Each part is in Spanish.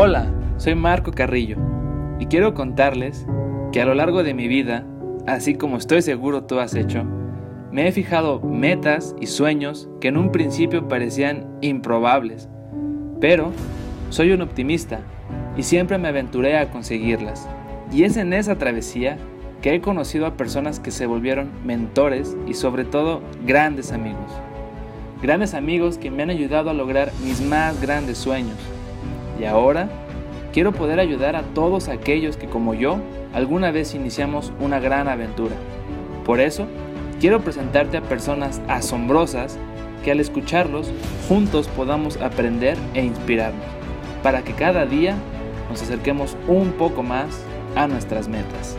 Hola, soy Marco Carrillo y quiero contarles que a lo largo de mi vida, así como estoy seguro tú has hecho, me he fijado metas y sueños que en un principio parecían improbables, pero soy un optimista y siempre me aventuré a conseguirlas. Y es en esa travesía que he conocido a personas que se volvieron mentores y sobre todo grandes amigos. Grandes amigos que me han ayudado a lograr mis más grandes sueños y ahora quiero poder ayudar a todos aquellos que como yo alguna vez iniciamos una gran aventura. Por eso, quiero presentarte a personas asombrosas que al escucharlos juntos podamos aprender e inspirarnos, para que cada día nos acerquemos un poco más a nuestras metas.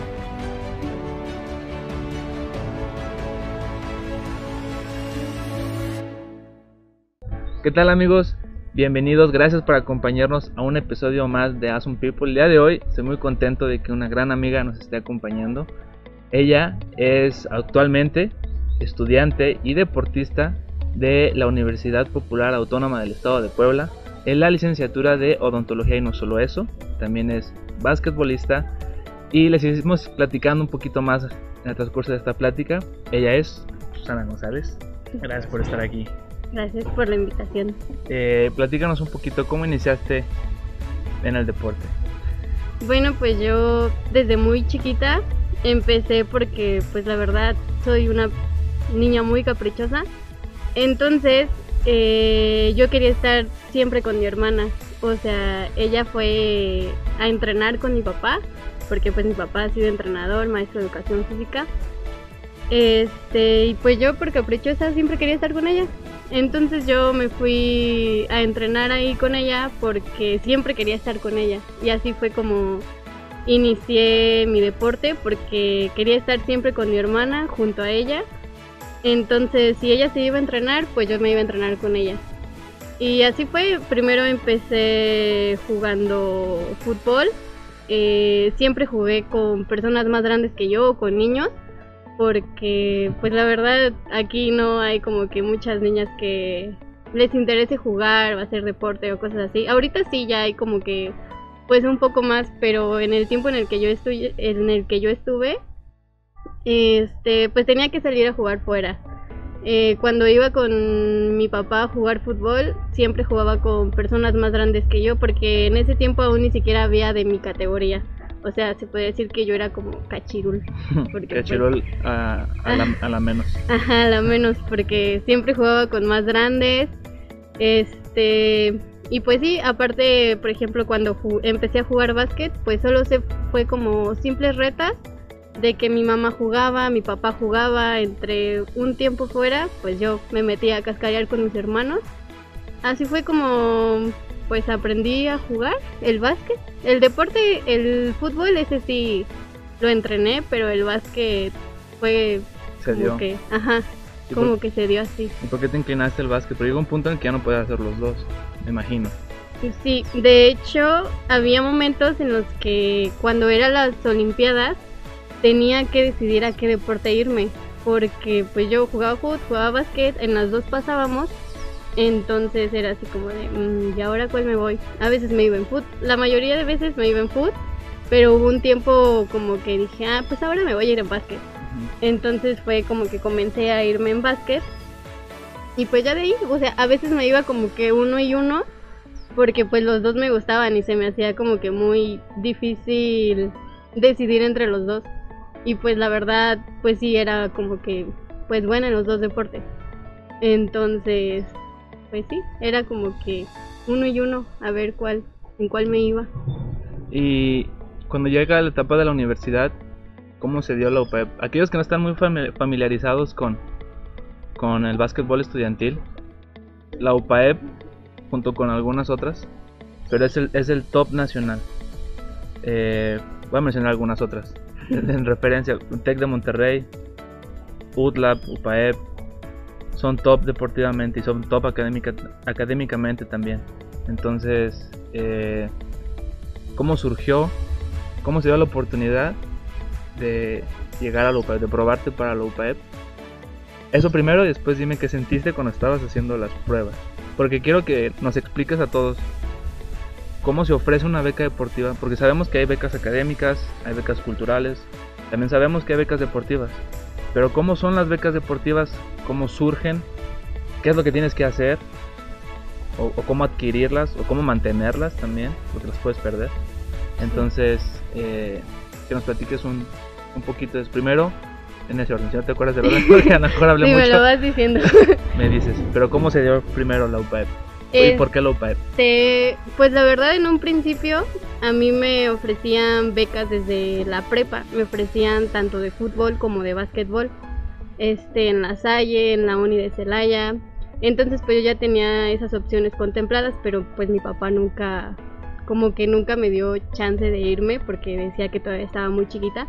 ¿Qué tal amigos? Bienvenidos, gracias por acompañarnos a un episodio más de Awesome People. El día de hoy estoy muy contento de que una gran amiga nos esté acompañando. Ella es actualmente estudiante y deportista de la Universidad Popular Autónoma del Estado de Puebla en la licenciatura de odontología y no solo eso, también es basquetbolista y les seguimos platicando un poquito más en el transcurso de esta plática. Ella es Susana González. Gracias por estar aquí. Gracias por la invitación. Eh, platícanos un poquito cómo iniciaste en el deporte. Bueno, pues yo desde muy chiquita empecé porque pues la verdad soy una niña muy caprichosa. Entonces eh, yo quería estar siempre con mi hermana. O sea, ella fue a entrenar con mi papá, porque pues mi papá ha sido entrenador, maestro de educación física. Este, y pues yo por caprichosa siempre quería estar con ella. Entonces yo me fui a entrenar ahí con ella porque siempre quería estar con ella. Y así fue como inicié mi deporte porque quería estar siempre con mi hermana junto a ella. Entonces si ella se iba a entrenar, pues yo me iba a entrenar con ella. Y así fue, primero empecé jugando fútbol. Eh, siempre jugué con personas más grandes que yo, con niños porque pues la verdad aquí no hay como que muchas niñas que les interese jugar o hacer deporte o cosas así. Ahorita sí ya hay como que pues un poco más, pero en el tiempo en el que yo estuve, en el que yo estuve, este, pues tenía que salir a jugar fuera. Eh, cuando iba con mi papá a jugar fútbol, siempre jugaba con personas más grandes que yo, porque en ese tiempo aún ni siquiera había de mi categoría. O sea, se puede decir que yo era como cachirul. cachirul pues, a, la, menos. Ajá, a la menos, porque siempre jugaba con más grandes. Este. Y pues sí, aparte, por ejemplo, cuando empecé a jugar básquet, pues solo se fue como simples retas de que mi mamá jugaba, mi papá jugaba, entre un tiempo fuera, pues yo me metía a cascarear con mis hermanos. Así fue como pues aprendí a jugar el básquet. El deporte, el fútbol, ese sí lo entrené, pero el básquet fue se como que, ajá, como que se dio así. ¿Y por qué te inclinaste al básquet? Pero llegó un punto en que ya no puedes hacer los dos, me imagino. Sí, de hecho, había momentos en los que cuando eran las Olimpiadas tenía que decidir a qué deporte irme, porque pues yo jugaba fútbol, jugaba básquet, en las dos pasábamos entonces era así como de, mm, ¿y ahora cuál me voy? A veces me iba en foot, la mayoría de veces me iba en foot, pero hubo un tiempo como que dije, ah, pues ahora me voy a ir en básquet. Entonces fue como que comencé a irme en básquet. Y pues ya de ahí, o sea, a veces me iba como que uno y uno, porque pues los dos me gustaban y se me hacía como que muy difícil decidir entre los dos. Y pues la verdad, pues sí, era como que, pues bueno en los dos deportes. Entonces, pues sí, era como que uno y uno, a ver cuál, en cuál me iba. Y cuando llega la etapa de la universidad, ¿cómo se dio la UPAEP? Aquellos que no están muy familiarizados con, con el básquetbol estudiantil, la UPAEP, junto con algunas otras, pero es el, es el top nacional. Eh, voy a mencionar algunas otras. en referencia, TEC de Monterrey, UTLAB, UPAEP, son top deportivamente y son top académica, académicamente también. Entonces, eh, ¿cómo surgió? ¿Cómo se dio la oportunidad de llegar a la UPAEP, de probarte para la UPAEP? Eso primero y después dime qué sentiste cuando estabas haciendo las pruebas. Porque quiero que nos expliques a todos cómo se ofrece una beca deportiva, porque sabemos que hay becas académicas, hay becas culturales, también sabemos que hay becas deportivas, pero cómo son las becas deportivas, cómo surgen, qué es lo que tienes que hacer, o, cómo adquirirlas, o cómo mantenerlas también, porque las puedes perder. Entonces, eh, que nos platiques un, un poquito de Primero, en ese orden, si no te acuerdas del orden, porque a lo mejor hablé sí, mucho. me lo vas diciendo. me dices, pero ¿cómo se dio primero la UPAEP? ¿Y por qué UPAEP? pues la verdad, en un principio, a mí me ofrecían becas desde la prepa. Me ofrecían tanto de fútbol como de básquetbol. Este, en la Salle, en la Uni de Celaya. Entonces, pues yo ya tenía esas opciones contempladas, pero pues mi papá nunca, como que nunca me dio chance de irme porque decía que todavía estaba muy chiquita.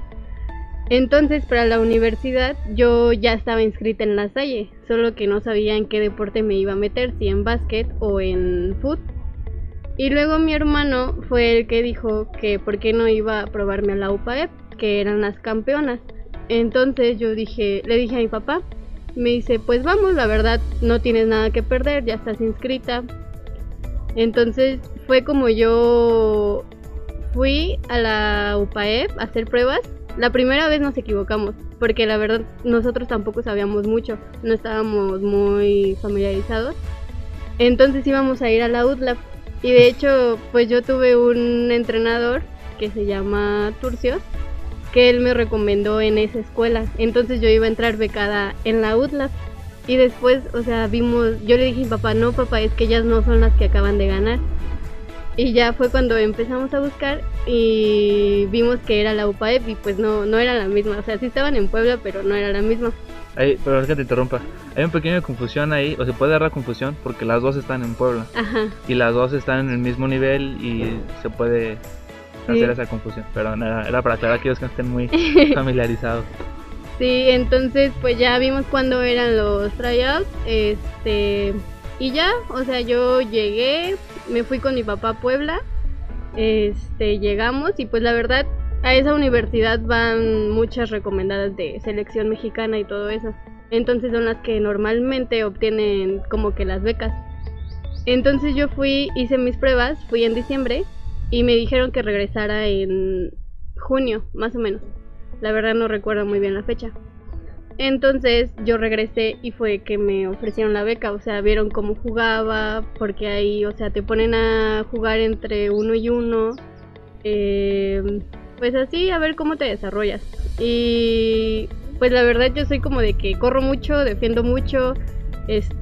Entonces, para la universidad yo ya estaba inscrita en la Salle, solo que no sabía en qué deporte me iba a meter, si en básquet o en foot. Y luego mi hermano fue el que dijo que por qué no iba a probarme a la UPAEP, que eran las campeonas. Entonces yo dije, le dije a mi papá, me dice, pues vamos, la verdad no tienes nada que perder, ya estás inscrita. Entonces fue como yo fui a la UPAEP a hacer pruebas la primera vez nos equivocamos, porque la verdad nosotros tampoco sabíamos mucho, no estábamos muy familiarizados. Entonces íbamos a ir a la UTLAB y de hecho pues yo tuve un entrenador que se llama Turcios, que él me recomendó en esa escuela. Entonces yo iba a entrar becada en la UTLAB. Y después, o sea, vimos, yo le dije papá, no papá, es que ellas no son las que acaban de ganar. Y ya fue cuando empezamos a buscar y vimos que era la UPAEP y pues no, no era la misma. O sea, sí estaban en Puebla, pero no era la misma. Ahí, pero es que te interrumpa. Hay un pequeño confusión ahí, o se puede dar la confusión porque las dos están en Puebla. Ajá. Y las dos están en el mismo nivel y se puede hacer esa confusión. Pero era, era para aclarar a aquellos que estén muy familiarizados. Sí, entonces pues ya vimos cuándo eran los tryouts. Este y ya, o sea, yo llegué, me fui con mi papá a Puebla, este, llegamos y pues la verdad a esa universidad van muchas recomendadas de selección mexicana y todo eso. Entonces son las que normalmente obtienen como que las becas. Entonces yo fui, hice mis pruebas, fui en diciembre y me dijeron que regresara en junio, más o menos. La verdad no recuerdo muy bien la fecha. Entonces yo regresé y fue que me ofrecieron la beca, o sea, vieron cómo jugaba, porque ahí, o sea, te ponen a jugar entre uno y uno, eh, pues así, a ver cómo te desarrollas. Y pues la verdad yo soy como de que corro mucho, defiendo mucho,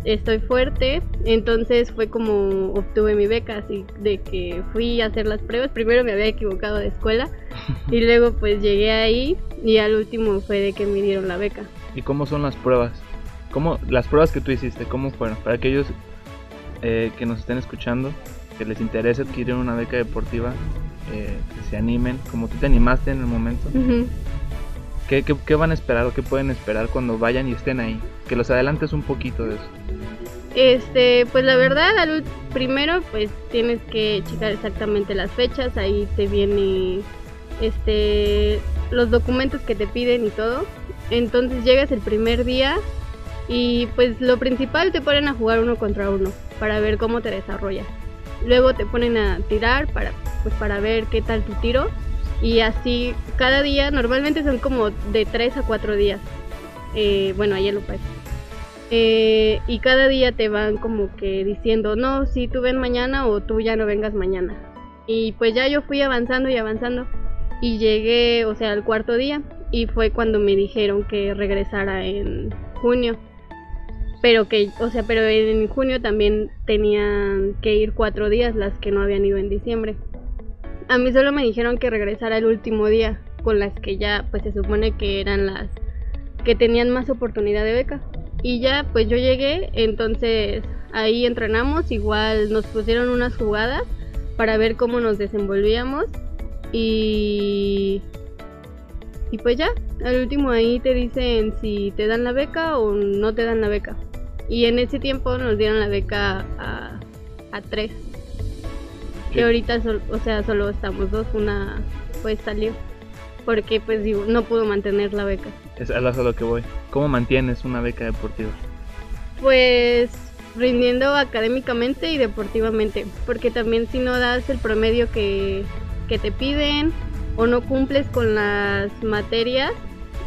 estoy fuerte, entonces fue como obtuve mi beca, así de que fui a hacer las pruebas, primero me había equivocado de escuela y luego pues llegué ahí y al último fue de que me dieron la beca. ¿Y cómo son las pruebas? ¿Cómo, las pruebas que tú hiciste, cómo fueron? Para aquellos eh, que nos estén escuchando, que les interese adquirir una beca deportiva, eh, que se animen, como tú te animaste en el momento. ¿Qué, qué, van a esperar o qué pueden esperar cuando vayan y estén ahí? Que los adelantes un poquito de eso. Este, pues la verdad, al primero pues tienes que checar exactamente las fechas, ahí te viene este los documentos que te piden y todo. Entonces llegas el primer día y pues lo principal te ponen a jugar uno contra uno para ver cómo te desarrollas. Luego te ponen a tirar para pues para ver qué tal tu tiro y así cada día normalmente son como de 3 a 4 días. Eh, bueno, ayer lo pasé. Eh, y cada día te van como que diciendo, no, si tú ven mañana o tú ya no vengas mañana. Y pues ya yo fui avanzando y avanzando y llegué, o sea, al cuarto día y fue cuando me dijeron que regresara en junio. Pero que, o sea, pero en junio también tenían que ir cuatro días las que no habían ido en diciembre. A mí solo me dijeron que regresara el último día, con las que ya, pues se supone que eran las que tenían más oportunidad de beca. Y ya, pues yo llegué, entonces ahí entrenamos, igual nos pusieron unas jugadas para ver cómo nos desenvolvíamos y y pues ya, al último ahí te dicen si te dan la beca o no te dan la beca. Y en ese tiempo nos dieron la beca a, a tres. Que ahorita, o sea, solo estamos dos, una pues salió. Porque pues digo, no pudo mantener la beca. Es a lo que voy. ¿Cómo mantienes una beca deportiva? Pues rindiendo académicamente y deportivamente, porque también si no das el promedio que, que te piden o no cumples con las materias,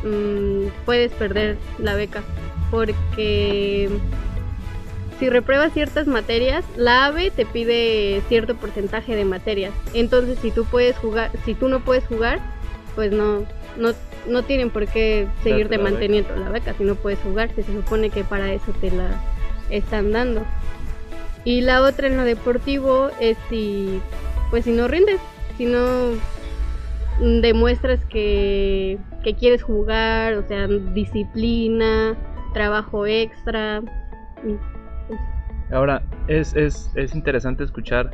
mmm, puedes perder la beca, porque si repruebas ciertas materias, la AVE te pide cierto porcentaje de materias. Entonces, si tú puedes jugar, si tú no puedes jugar, pues no no no tienen por qué seguirte manteniendo la beca si no puedes jugar, si se supone que para eso te la están dando. Y la otra en lo deportivo es si pues si no rindes, si no demuestras que, que quieres jugar, o sea, disciplina, trabajo extra. Ahora, es, es, es interesante escuchar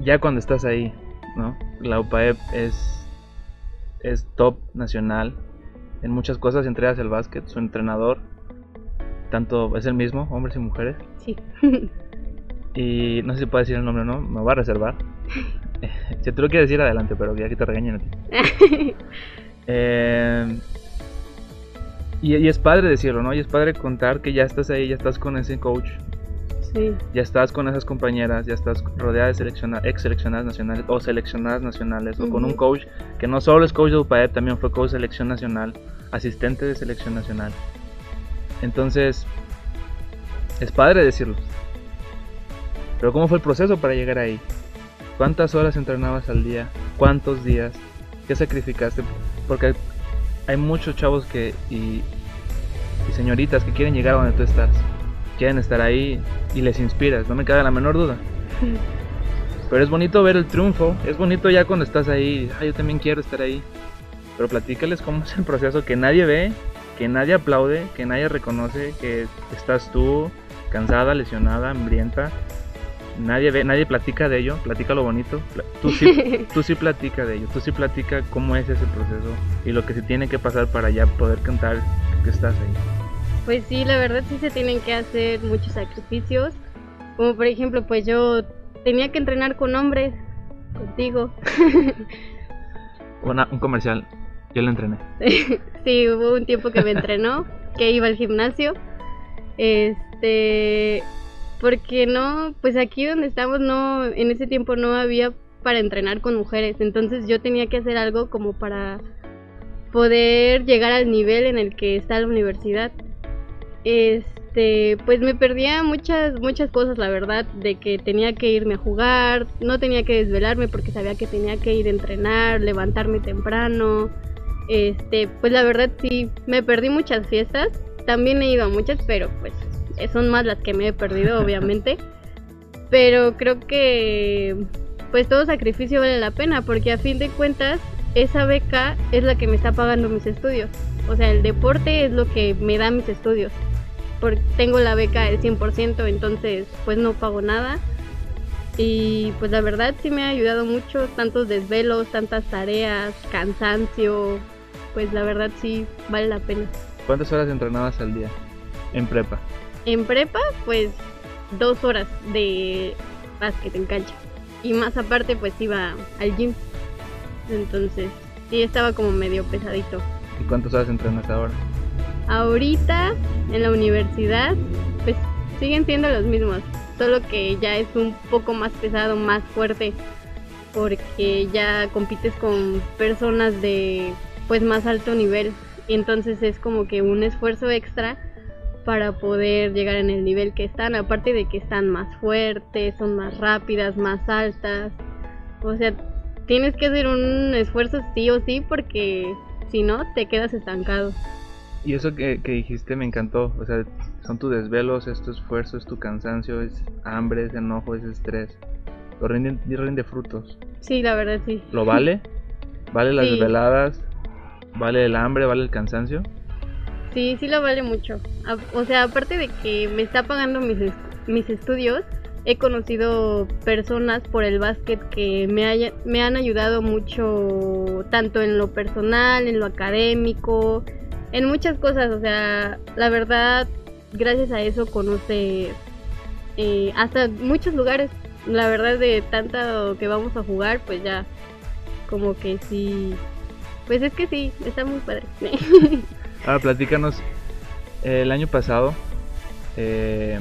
ya cuando estás ahí, ¿no? La UPAEP es es top nacional en muchas cosas, entre ellas el básquet. Su entrenador, tanto es el mismo, hombres y mujeres. Sí. y no sé si puedo decir el nombre o no, me voy a reservar. si tú lo quieres decir, adelante, pero ya que te regañen a ti. eh, y, y, es padre decirlo, ¿no? Y es padre contar que ya estás ahí, ya estás con ese coach ya estás con esas compañeras, ya estás rodeada de selecciona ex seleccionadas nacionales o seleccionadas nacionales, o con un coach que no solo es coach de UPAEP, también fue coach de selección nacional, asistente de selección nacional. Entonces, es padre decirlo. Pero ¿cómo fue el proceso para llegar ahí? ¿Cuántas horas entrenabas al día? ¿Cuántos días? ¿Qué sacrificaste? Porque hay muchos chavos que y, y señoritas que quieren llegar a donde tú estás quieren estar ahí y les inspiras, no me cabe la menor duda. Pero es bonito ver el triunfo, es bonito ya cuando estás ahí, ah, yo también quiero estar ahí. Pero platícales cómo es el proceso que nadie ve, que nadie aplaude, que nadie reconoce, que estás tú cansada, lesionada, hambrienta. Nadie ve, nadie platica de ello, platica lo bonito. Tú sí, tú sí platica de ello, tú sí platica cómo es ese proceso y lo que se tiene que pasar para ya poder cantar que estás ahí. Pues sí, la verdad sí se tienen que hacer muchos sacrificios. Como por ejemplo, pues yo tenía que entrenar con hombres, contigo. un comercial, yo lo entrené. sí, hubo un tiempo que me entrenó, que iba al gimnasio. Este, porque no, pues aquí donde estamos no, en ese tiempo no había para entrenar con mujeres, entonces yo tenía que hacer algo como para poder llegar al nivel en el que está la universidad este, pues me perdía muchas, muchas cosas, la verdad, de que tenía que irme a jugar, no tenía que desvelarme porque sabía que tenía que ir a entrenar, levantarme temprano. Este, pues la verdad sí, me perdí muchas fiestas, también he ido a muchas, pero pues son más las que me he perdido, obviamente. Pero creo que pues todo sacrificio vale la pena, porque a fin de cuentas esa beca es la que me está pagando mis estudios. O sea, el deporte es lo que me da mis estudios porque tengo la beca del 100%, entonces pues no pago nada. Y pues la verdad sí me ha ayudado mucho, tantos desvelos, tantas tareas, cansancio, pues la verdad sí vale la pena. ¿Cuántas horas entrenabas al día en prepa? En prepa pues dos horas de básquet en cancha. Y más aparte pues iba al gym. Entonces sí estaba como medio pesadito. ¿Y cuántas horas entrenas ahora? Ahorita en la universidad, pues siguen siendo los mismos, solo que ya es un poco más pesado, más fuerte, porque ya compites con personas de pues más alto nivel, y entonces es como que un esfuerzo extra para poder llegar en el nivel que están, aparte de que están más fuertes, son más rápidas, más altas, o sea, tienes que hacer un esfuerzo sí o sí porque si no te quedas estancado. Y eso que, dijiste me encantó. O sea, son tus desvelos, es tu esfuerzo, es tu cansancio, es hambre, es enojo, es estrés. Lo rinde, rinde frutos. Sí, la verdad sí. ¿Lo vale? ¿Vale las desveladas? ¿Vale el hambre? ¿Vale el cansancio? Sí, sí lo vale mucho. O sea, aparte de que me está pagando mis, mis estudios, he conocido personas por el básquet que me, haya, me han ayudado mucho, tanto en lo personal, en lo académico, en muchas cosas, o sea, la verdad, gracias a eso conoce eh, hasta muchos lugares. La verdad, de tanto que vamos a jugar, pues ya, como que sí. Pues es que sí, está muy padre. Ahora, platícanos. El año pasado Eh,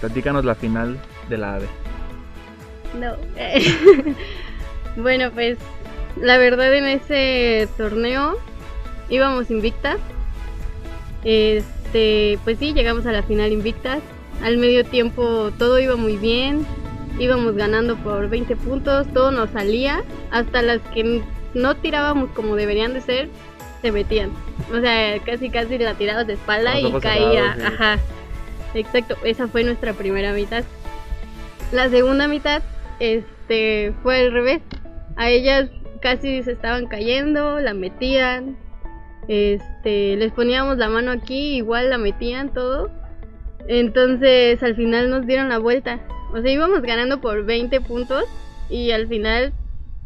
platícanos la final de la AVE. No. bueno, pues la verdad en ese torneo íbamos invictas. Este, pues sí, llegamos a la final invictas. Al medio tiempo todo iba muy bien. Íbamos ganando por 20 puntos, todo nos salía. Hasta las que no tirábamos como deberían de ser, se metían. O sea, casi casi la tirabas de espalda y caía. Ajá. Exacto, esa fue nuestra primera mitad. La segunda mitad este fue al revés. A ellas casi se estaban cayendo, la metían. Este, les poníamos la mano aquí, igual la metían todo. Entonces, al final nos dieron la vuelta. O sea, íbamos ganando por 20 puntos y al final,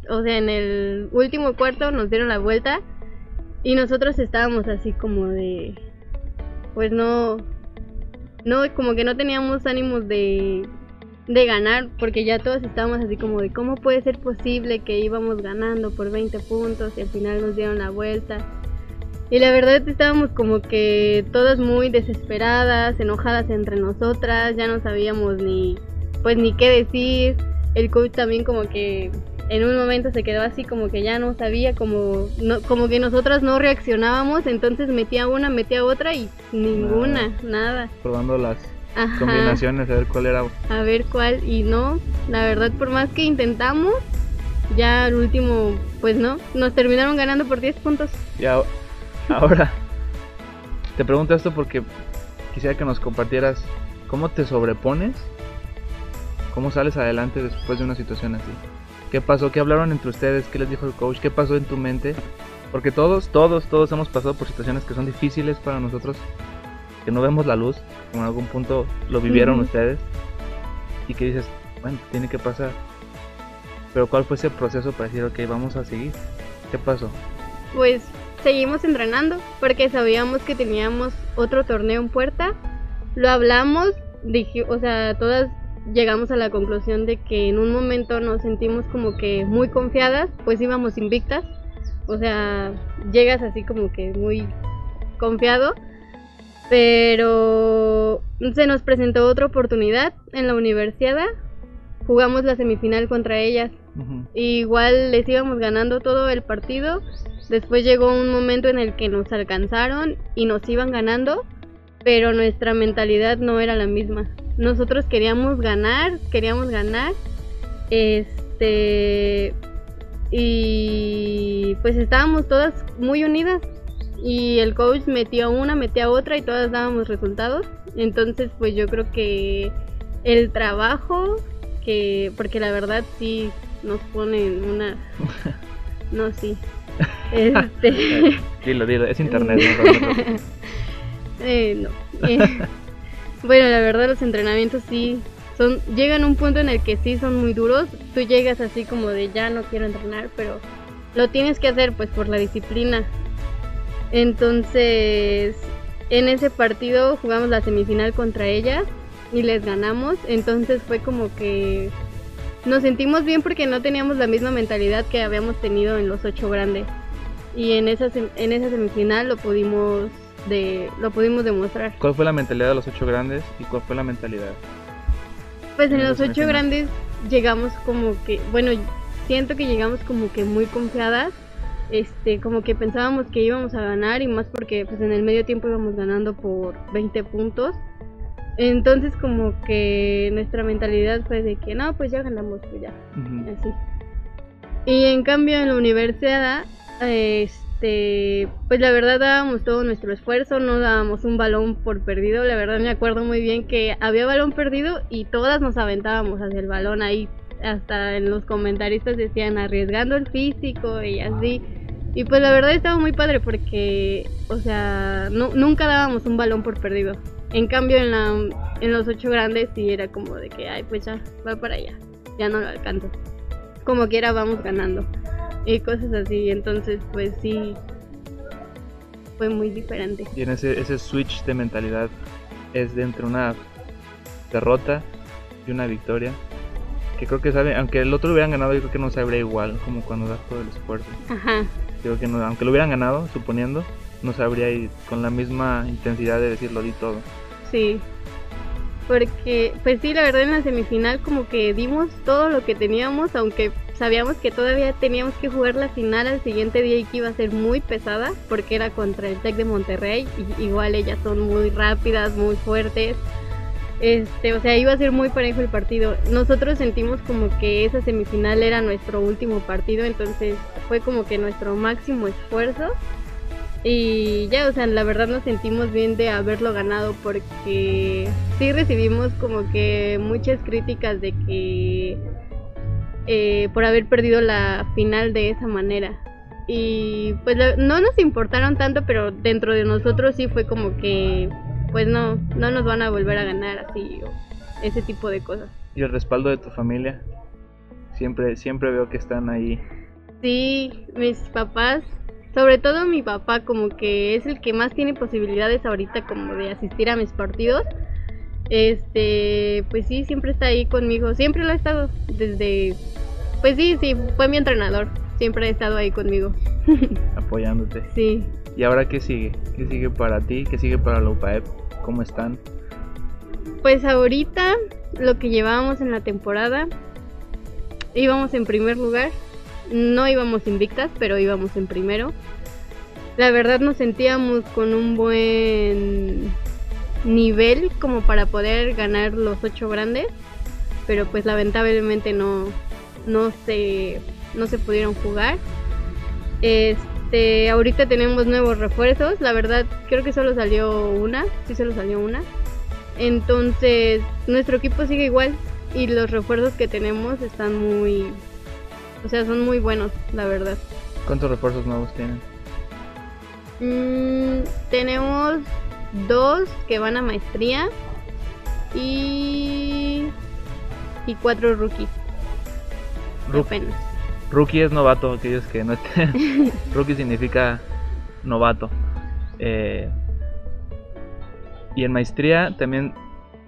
o sea, en el último cuarto nos dieron la vuelta y nosotros estábamos así como de pues no no como que no teníamos ánimos de de ganar, porque ya todos estábamos así como de cómo puede ser posible que íbamos ganando por 20 puntos y al final nos dieron la vuelta. Y la verdad estábamos como que todas muy desesperadas, enojadas entre nosotras, ya no sabíamos ni pues ni qué decir. El coach también como que en un momento se quedó así como que ya no sabía, como, no, como que nosotras no reaccionábamos, entonces metía una, metía otra y ninguna, nada. Probando las combinaciones, a ver cuál era. A ver cuál, y no, la verdad por más que intentamos, ya al último, pues no, nos terminaron ganando por 10 puntos. Y ahora, te pregunto esto porque quisiera que nos compartieras cómo te sobrepones, cómo sales adelante después de una situación así. ¿Qué pasó? ¿Qué hablaron entre ustedes? ¿Qué les dijo el coach? ¿Qué pasó en tu mente? Porque todos, todos, todos hemos pasado por situaciones que son difíciles para nosotros que no vemos la luz, como en algún punto lo vivieron ustedes, y que dices, bueno, tiene que pasar. Pero ¿cuál fue ese proceso para decir, ok, vamos a seguir? ¿Qué pasó? Pues seguimos entrenando, porque sabíamos que teníamos otro torneo en puerta, lo hablamos, dije, o sea, todas llegamos a la conclusión de que en un momento nos sentimos como que muy confiadas, pues íbamos invictas, o sea, llegas así como que muy confiado pero se nos presentó otra oportunidad en la universidad. Jugamos la semifinal contra ellas. Igual les íbamos ganando todo el partido. Después llegó un momento en el que nos alcanzaron y nos iban ganando, pero nuestra mentalidad no era la misma. Nosotros queríamos ganar, queríamos ganar. Este y pues estábamos todas muy unidas y el coach metió una, metía otra y todas dábamos resultados. Entonces, pues yo creo que el trabajo, que porque la verdad sí nos ponen una... No, sí. Este... dilo, dilo, es internet. eh, no. Eh, bueno, la verdad los entrenamientos sí son llegan a un punto en el que sí son muy duros. Tú llegas así como de ya no quiero entrenar, pero lo tienes que hacer pues por la disciplina entonces, en ese partido jugamos la semifinal contra ellas y les ganamos. Entonces fue como que nos sentimos bien porque no teníamos la misma mentalidad que habíamos tenido en los ocho grandes. Y en esa, en esa semifinal lo pudimos, de, lo pudimos demostrar. ¿Cuál fue la mentalidad de los ocho grandes y cuál fue la mentalidad? Pues en, los ocho grandes llegamos como que, bueno, siento que llegamos como que muy confiadas este, como que pensábamos que íbamos a ganar y más porque pues en el medio tiempo íbamos ganando por 20 puntos. Entonces como que nuestra mentalidad fue de que no, pues ya ganamos, pues ya, así. Y en cambio en la universidad, este, pues la verdad dábamos todo nuestro esfuerzo, no dábamos un balón por perdido, la verdad me acuerdo muy bien que había balón perdido y todas nos aventábamos hacia el balón ahí hasta en los comentaristas decían arriesgando el físico y así. Y pues la verdad estaba muy padre porque, o sea, nunca dábamos un balón por perdido. En cambio en, la, en los ocho grandes sí era como de que, ay, pues ya, va para allá, ya no lo alcanzo. Como quiera vamos ganando. Y cosas así, entonces pues sí, fue muy diferente. Y en ese, ese switch de mentalidad es de entre una derrota y una victoria que creo que sabe, aunque el otro lo hubieran ganado, yo creo que no sabría igual como cuando das todo el esfuerzo. Ajá. Creo que no, aunque lo hubieran ganado, suponiendo, no sabría ir con la misma intensidad de decirlo di todo. Sí. porque pues sí, la verdad en la semifinal como que dimos todo lo que teníamos, aunque sabíamos que todavía teníamos que jugar la final al siguiente día y que iba a ser muy pesada, porque era contra el Tec de Monterrey, y igual ellas son muy rápidas, muy fuertes. Este, o sea, iba a ser muy parejo el partido. Nosotros sentimos como que esa semifinal era nuestro último partido, entonces fue como que nuestro máximo esfuerzo y ya, o sea, la verdad nos sentimos bien de haberlo ganado porque sí recibimos como que muchas críticas de que eh, por haber perdido la final de esa manera. Y pues no nos importaron tanto, pero dentro de nosotros sí fue como que pues no, no nos van a volver a ganar así o ese tipo de cosas. ¿Y el respaldo de tu familia? Siempre, siempre veo que están ahí. Sí, mis papás sobre todo mi papá como que es el que más tiene posibilidades ahorita como de asistir a mis partidos. Este, pues sí, siempre está ahí conmigo, siempre lo ha estado desde pues sí, sí, fue mi entrenador, siempre ha estado ahí conmigo. Apoyándote. Sí. ¿Y ahora qué sigue? ¿Qué sigue para ti? ¿Qué sigue para la UPAEP? ¿Cómo están? Pues ahorita lo que llevábamos en la temporada íbamos en primer lugar no íbamos invictas, pero íbamos en primero. La verdad nos sentíamos con un buen nivel como para poder ganar los ocho grandes, pero pues lamentablemente no, no se, no se pudieron jugar. Este, ahorita tenemos nuevos refuerzos, la verdad creo que solo salió una, sí solo salió una. Entonces, nuestro equipo sigue igual y los refuerzos que tenemos están muy o sea, son muy buenos, la verdad. ¿Cuántos refuerzos nuevos tienen? Mm, tenemos dos que van a maestría y, y cuatro rookies. Rookie es novato, aquellos que no estén. rookie significa novato. Eh, y en maestría también,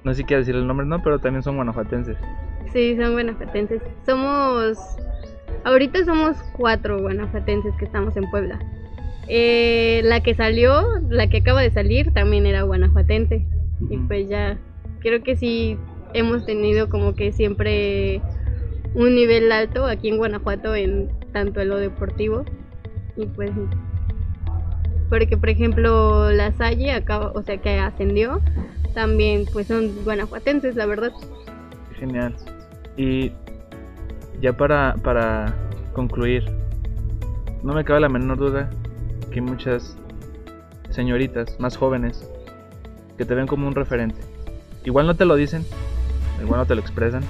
no sé si quiero decir el nombre, no, pero también son guanajuatenses. Sí, son guanajuatenses. Somos Ahorita somos cuatro guanajuatenses que estamos en Puebla. Eh, la que salió, la que acaba de salir, también era guanajuatense. Y pues ya, creo que sí hemos tenido como que siempre un nivel alto aquí en Guanajuato en tanto en lo deportivo. Y pues, porque por ejemplo la Salle, acaba, o sea que ascendió, también pues son guanajuatenses, la verdad. Genial. Y ya para, para concluir, no me cabe la menor duda muchas señoritas más jóvenes que te ven como un referente. Igual no te lo dicen, igual no te lo expresan,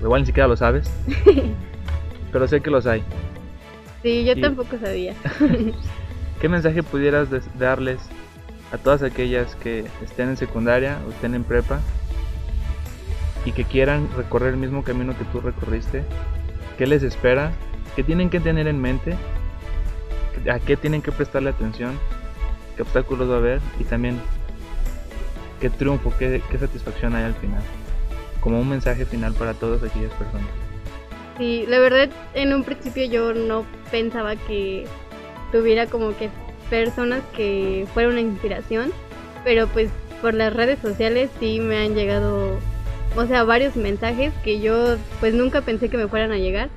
igual ni siquiera lo sabes, pero sé que los hay. Sí, yo tampoco sabía. ¿Qué mensaje pudieras darles a todas aquellas que estén en secundaria o estén en prepa y que quieran recorrer el mismo camino que tú recorriste, qué les espera, qué tienen que tener en mente, a qué tienen que prestarle atención, qué obstáculos va a haber y también qué triunfo, qué, satisfacción hay al final, como un mensaje final para todas aquellas personas. Sí, la verdad en un principio yo no pensaba que tuviera como que personas que fueran una inspiración, pero pues por las redes sociales sí me han llegado o sea, varios mensajes que yo pues nunca pensé que me fueran a llegar.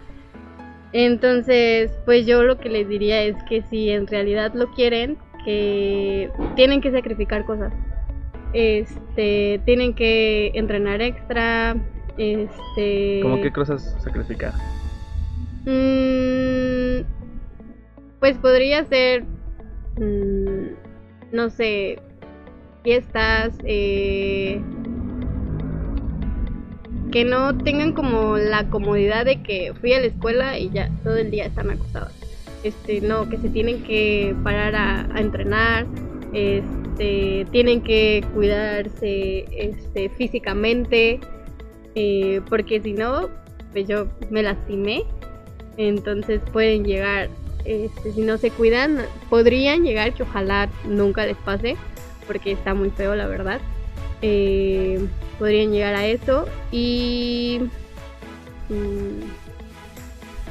Entonces, pues yo lo que les diría es que si en realidad lo quieren, que tienen que sacrificar cosas. Este, tienen que entrenar extra, este... ¿Cómo qué cosas sacrificar? Mm, pues podría ser, mm, no sé, fiestas, eh, que no tengan como la comodidad de que fui a la escuela y ya todo el día están acostadas. Este, no, que se tienen que parar a, entrenar, este, tienen que cuidarse este, físicamente, eh, porque si no, pues yo me lastimé, entonces pueden llegar, este, si no se cuidan, podrían llegar, que ojalá nunca les pase, porque está muy feo la verdad. Eh, podrían llegar a eso y... Mm,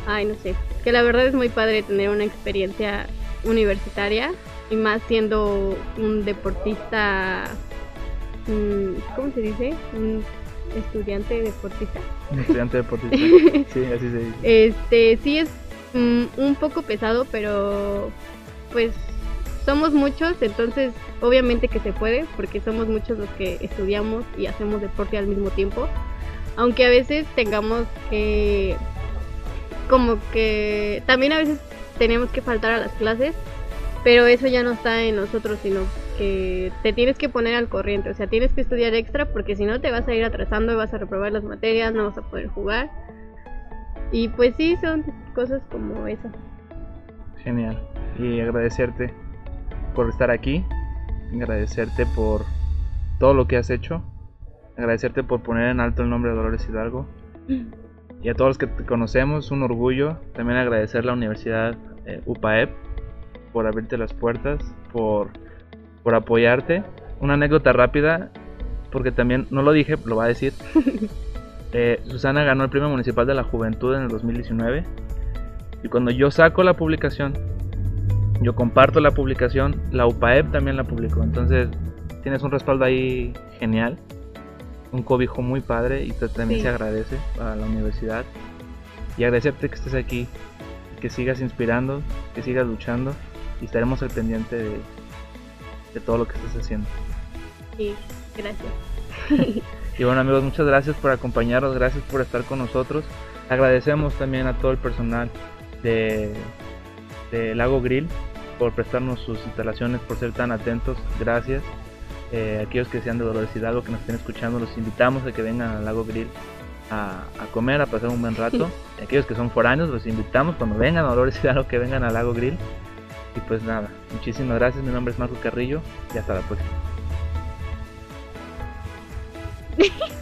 ay, no sé. Que la verdad es muy padre tener una experiencia universitaria y más siendo un deportista mm, ¿cómo se dice? Un estudiante deportista. Un estudiante deportista. sí, así se dice. Este, sí es mm, un poco pesado, pero pues somos muchos, entonces obviamente que se puede, porque somos muchos los que estudiamos y hacemos deporte al mismo tiempo. Aunque a veces tengamos que, como que, también a veces tenemos que faltar a las clases, pero eso ya no está en nosotros, sino que te tienes que poner al corriente, o sea, tienes que estudiar extra porque si no te vas a ir atrasando, vas a reprobar las materias, no vas a poder jugar. Y pues sí, son cosas como eso. Genial. Y agradecerte por estar aquí, agradecerte por todo lo que has hecho, agradecerte por poner en alto el nombre de Dolores Hidalgo. Y a todos los que te conocemos, un orgullo. También agradecer a la Universidad eh, UPAEP por abrirte las puertas, por, por apoyarte. Una anécdota rápida, porque también no lo dije, lo va a decir. Eh, Susana ganó el Premio Municipal de la Juventud en el 2019. Y cuando yo saco la publicación, yo comparto la publicación, la UPAEP también la publicó. Entonces tienes un respaldo ahí genial, un cobijo muy padre y también se agradece a la universidad. Y agradecerte que estés aquí, que sigas inspirando, que sigas luchando y estaremos al pendiente de, de todo lo que estás haciendo. Sí, gracias. y bueno amigos, muchas gracias por acompañarnos, gracias por estar con nosotros. Agradecemos también a todo el personal de, de Lago Grill por prestarnos sus instalaciones, por ser tan atentos, gracias. Eh, aquellos que sean de Dolores Hidalgo, que nos estén escuchando, los invitamos a que vengan al Lago Grill a, a comer, a pasar un buen rato. aquellos que son foráneos, los invitamos cuando vengan a Dolores Hidalgo que vengan al Lago Grill. Y pues nada, muchísimas gracias. Mi nombre es Marco Carrillo y hasta la próxima.